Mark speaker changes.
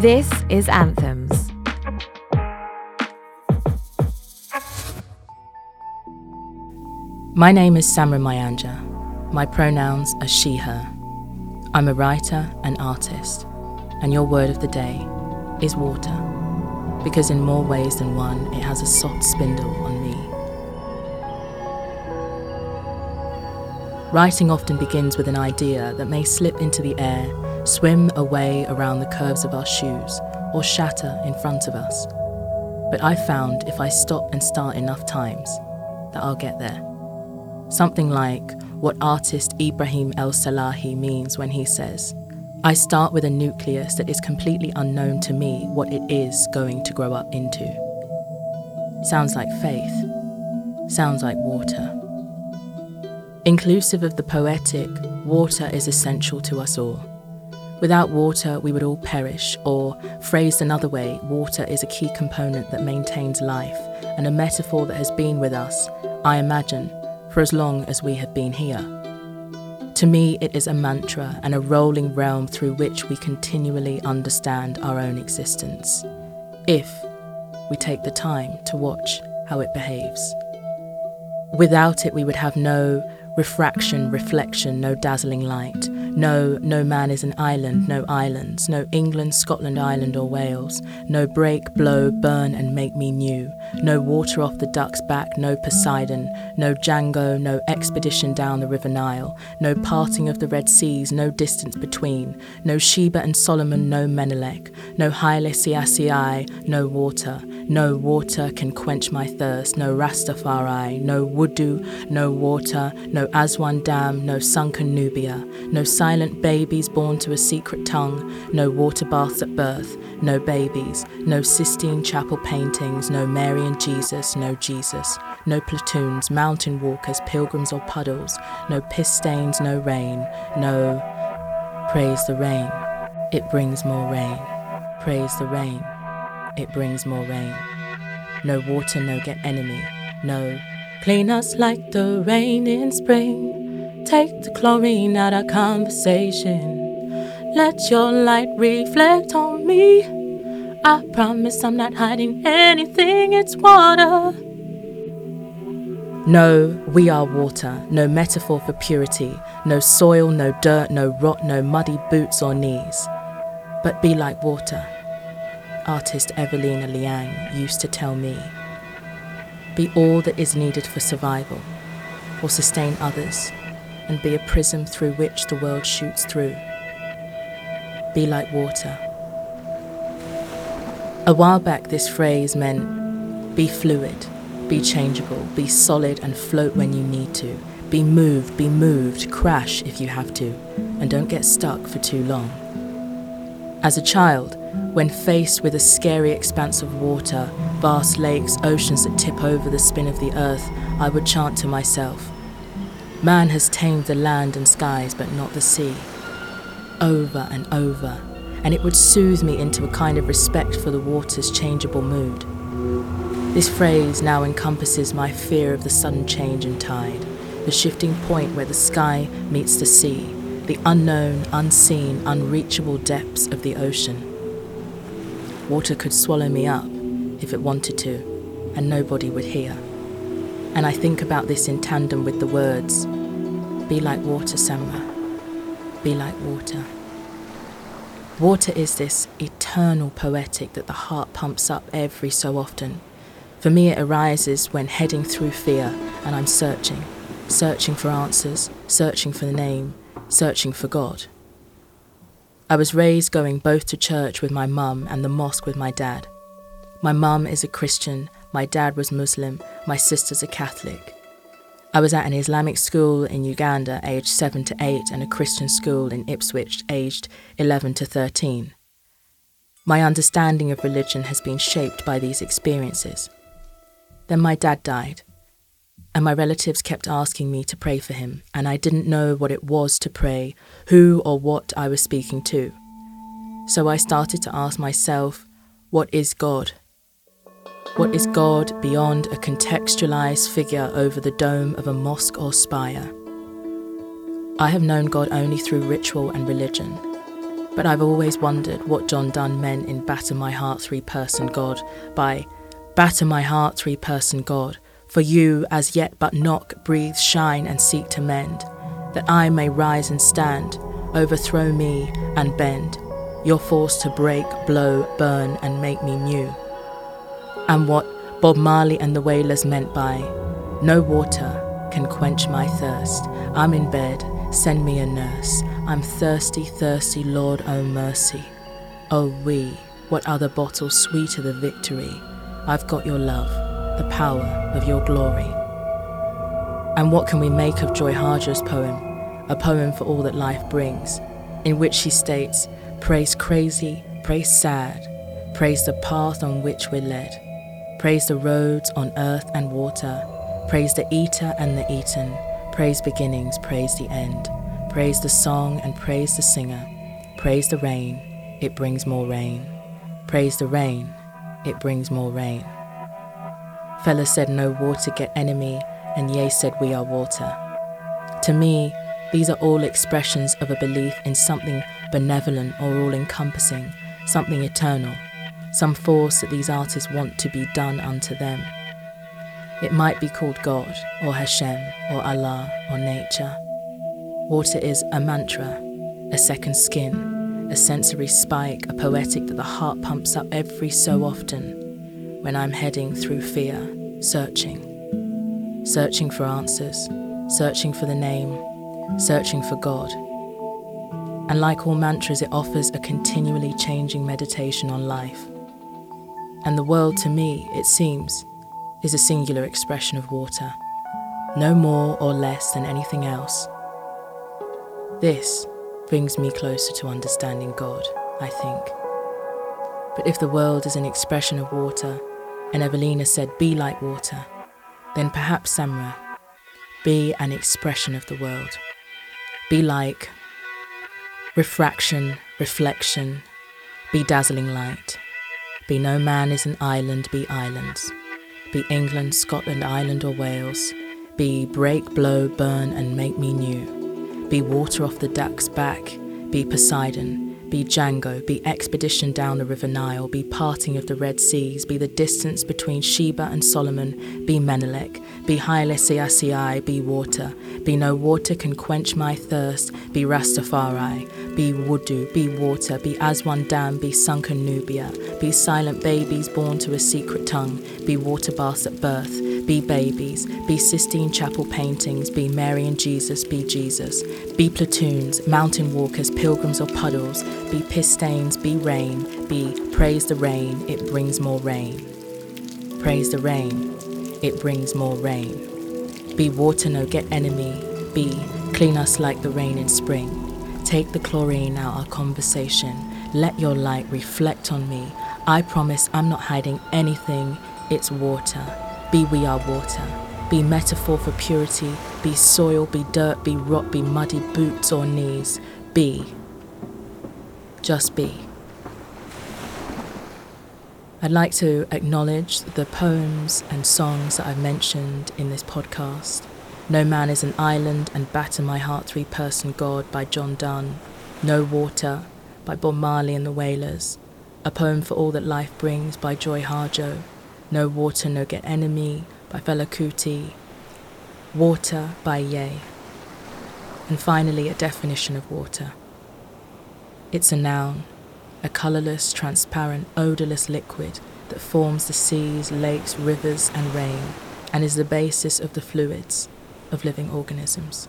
Speaker 1: This is Anthems.
Speaker 2: My name is Samra Mayanja. My pronouns are she, her. I'm a writer and artist, and your word of the day is water, because in more ways than one, it has a soft spindle on me. Writing often begins with an idea that may slip into the air, swim away around the curves of our shoes, or shatter in front of us. But I've found if I stop and start enough times, that I'll get there. Something like what artist Ibrahim El Salahi means when he says, I start with a nucleus that is completely unknown to me what it is going to grow up into. Sounds like faith. Sounds like water. Inclusive of the poetic, water is essential to us all. Without water, we would all perish, or, phrased another way, water is a key component that maintains life and a metaphor that has been with us, I imagine, for as long as we have been here. To me, it is a mantra and a rolling realm through which we continually understand our own existence, if we take the time to watch how it behaves. Without it, we would have no refraction, reflection, no dazzling light. No, no man is an island, no islands, no England, Scotland, Ireland, or Wales. No break, blow, burn, and make me new. No water off the duck's back, no Poseidon. No Django, no expedition down the River Nile. No parting of the Red Seas, no distance between. No Sheba and Solomon, no Menelik. No Haile Selassie, no water. No water can quench my thirst, no Rastafari. No Wudu, no water. No Aswan Dam, no sunken Nubia. No silent babies born to a secret tongue, no water baths at birth, no babies, no Sistine Chapel paintings, no Mary and Jesus, no Jesus, no platoons, mountain walkers, pilgrims or puddles, no piss stains, no rain, no praise the rain, it brings more rain, praise the rain, it brings more rain, no water, no get enemy, no clean us like the rain in spring. Take the chlorine out of conversation. Let your light reflect on me. I promise I'm not hiding anything, it's water. No, we are water, no metaphor for purity, no soil, no dirt, no rot, no muddy boots or knees. But be like water, artist Evelina Liang used to tell me. Be all that is needed for survival, or sustain others, and be a prism through which the world shoots through. Be like water. A while back, this phrase meant be fluid, be changeable, be solid and float when you need to, be moved, be moved, crash if you have to, and don't get stuck for too long. As a child, when faced with a scary expanse of water, vast lakes, oceans that tip over the spin of the earth, I would chant to myself, Man has tamed the land and skies, but not the sea. Over and over, and it would soothe me into a kind of respect for the water's changeable mood. This phrase now encompasses my fear of the sudden change in tide, the shifting point where the sky meets the sea, the unknown, unseen, unreachable depths of the ocean. Water could swallow me up if it wanted to, and nobody would hear. And I think about this in tandem with the words Be like water, Samra. Be like water. Water is this eternal poetic that the heart pumps up every so often. For me, it arises when heading through fear and I'm searching, searching for answers, searching for the name, searching for God. I was raised going both to church with my mum and the mosque with my dad. My mum is a Christian my dad was Muslim, my sister's a Catholic. I was at an Islamic school in Uganda aged 7 to 8 and a Christian school in Ipswich aged 11 to 13. My understanding of religion has been shaped by these experiences. Then my dad died, and my relatives kept asking me to pray for him, and I didn't know what it was to pray, who or what I was speaking to. So I started to ask myself, what is God? What is God beyond a contextualized figure over the dome of a mosque or spire? I have known God only through ritual and religion, But I've always wondered what John Donne meant in Batter My Heart Three Person God by Batter my heart, three person God, for you as yet but knock, breathe, shine, and seek to mend, that I may rise and stand, overthrow me and bend, your force to break, blow, burn, and make me new. And what Bob Marley and the Wailers meant by, no water can quench my thirst. I'm in bed, send me a nurse. I'm thirsty, thirsty, Lord, oh mercy. Oh, we, what other bottle sweeter the victory? I've got your love, the power of your glory. And what can we make of Joy Harjo's poem, a poem for all that life brings, in which she states, Praise crazy, praise sad, praise the path on which we're led, praise the roads on earth and water, praise the eater and the eaten, praise beginnings, praise the end, praise the song and praise the singer, praise the rain, it brings more rain, praise the rain, it brings more rain. Fela said no water get enemy, and Ye said we are water. To me, these are all expressions of a belief in something benevolent or all encompassing, something eternal, some force that these artists want to be done unto them. It might be called God, or Hashem, or Allah, or nature. Water is a mantra, a second skin, a sensory spike, a poetic that the heart pumps up every so often when I'm heading through fear, searching, searching for answers, searching for the name, searching for God. And like all mantras, it offers a continually changing meditation on life. And the world, to me, it seems, is a singular expression of water, no more or less than anything else. This brings me closer to understanding God, I think. But if the world is an expression of water, and Evelina said, be like water, then perhaps Samra, be an expression of the world. Be like refraction, reflection, be dazzling light. Be no man is an island, be islands. Be England, Scotland, Ireland, or Wales. Be break, blow, burn, and make me new be water off the duck's back, be Poseidon, be Django, be expedition down the river Nile, be parting of the Red Seas, be the distance between Sheba and Solomon, be Menelik, be Haile be water, be no water can quench my thirst, be Rastafari, be Wudu, be water, be Aswan Dam, be sunken Nubia, be silent babies born to a secret tongue, be water baths at birth, be babies, be Sistine Chapel paintings, be Mary and Jesus, be Jesus, be platoons, mountain walkers, pilgrims or puddles, be piss stains, be rain, be praise the rain, it brings more rain. Praise the rain, it brings more rain. Be water no get enemy, be clean us like the rain in spring. Take the chlorine out our conversation, let your light reflect on me. I promise I'm not hiding anything, it's water. Be we are water. Be metaphor for purity. Be soil, be dirt, be rock, be muddy boots or knees. Be. Just be. I'd like to acknowledge the poems and songs that I've mentioned in this podcast. No Man is an Island and Batter My Heart Three Person God by John Donne. No Water by Bob Marley and the Wailers. A Poem for All That Life Brings by Joy Harjo. No Water, No Get Enemy by Fela Kuti, Water by Ye, and finally a definition of water. It's a noun, a colourless, transparent, odourless liquid that forms the seas, lakes, rivers, and rain, and is the basis of the fluids of living organisms.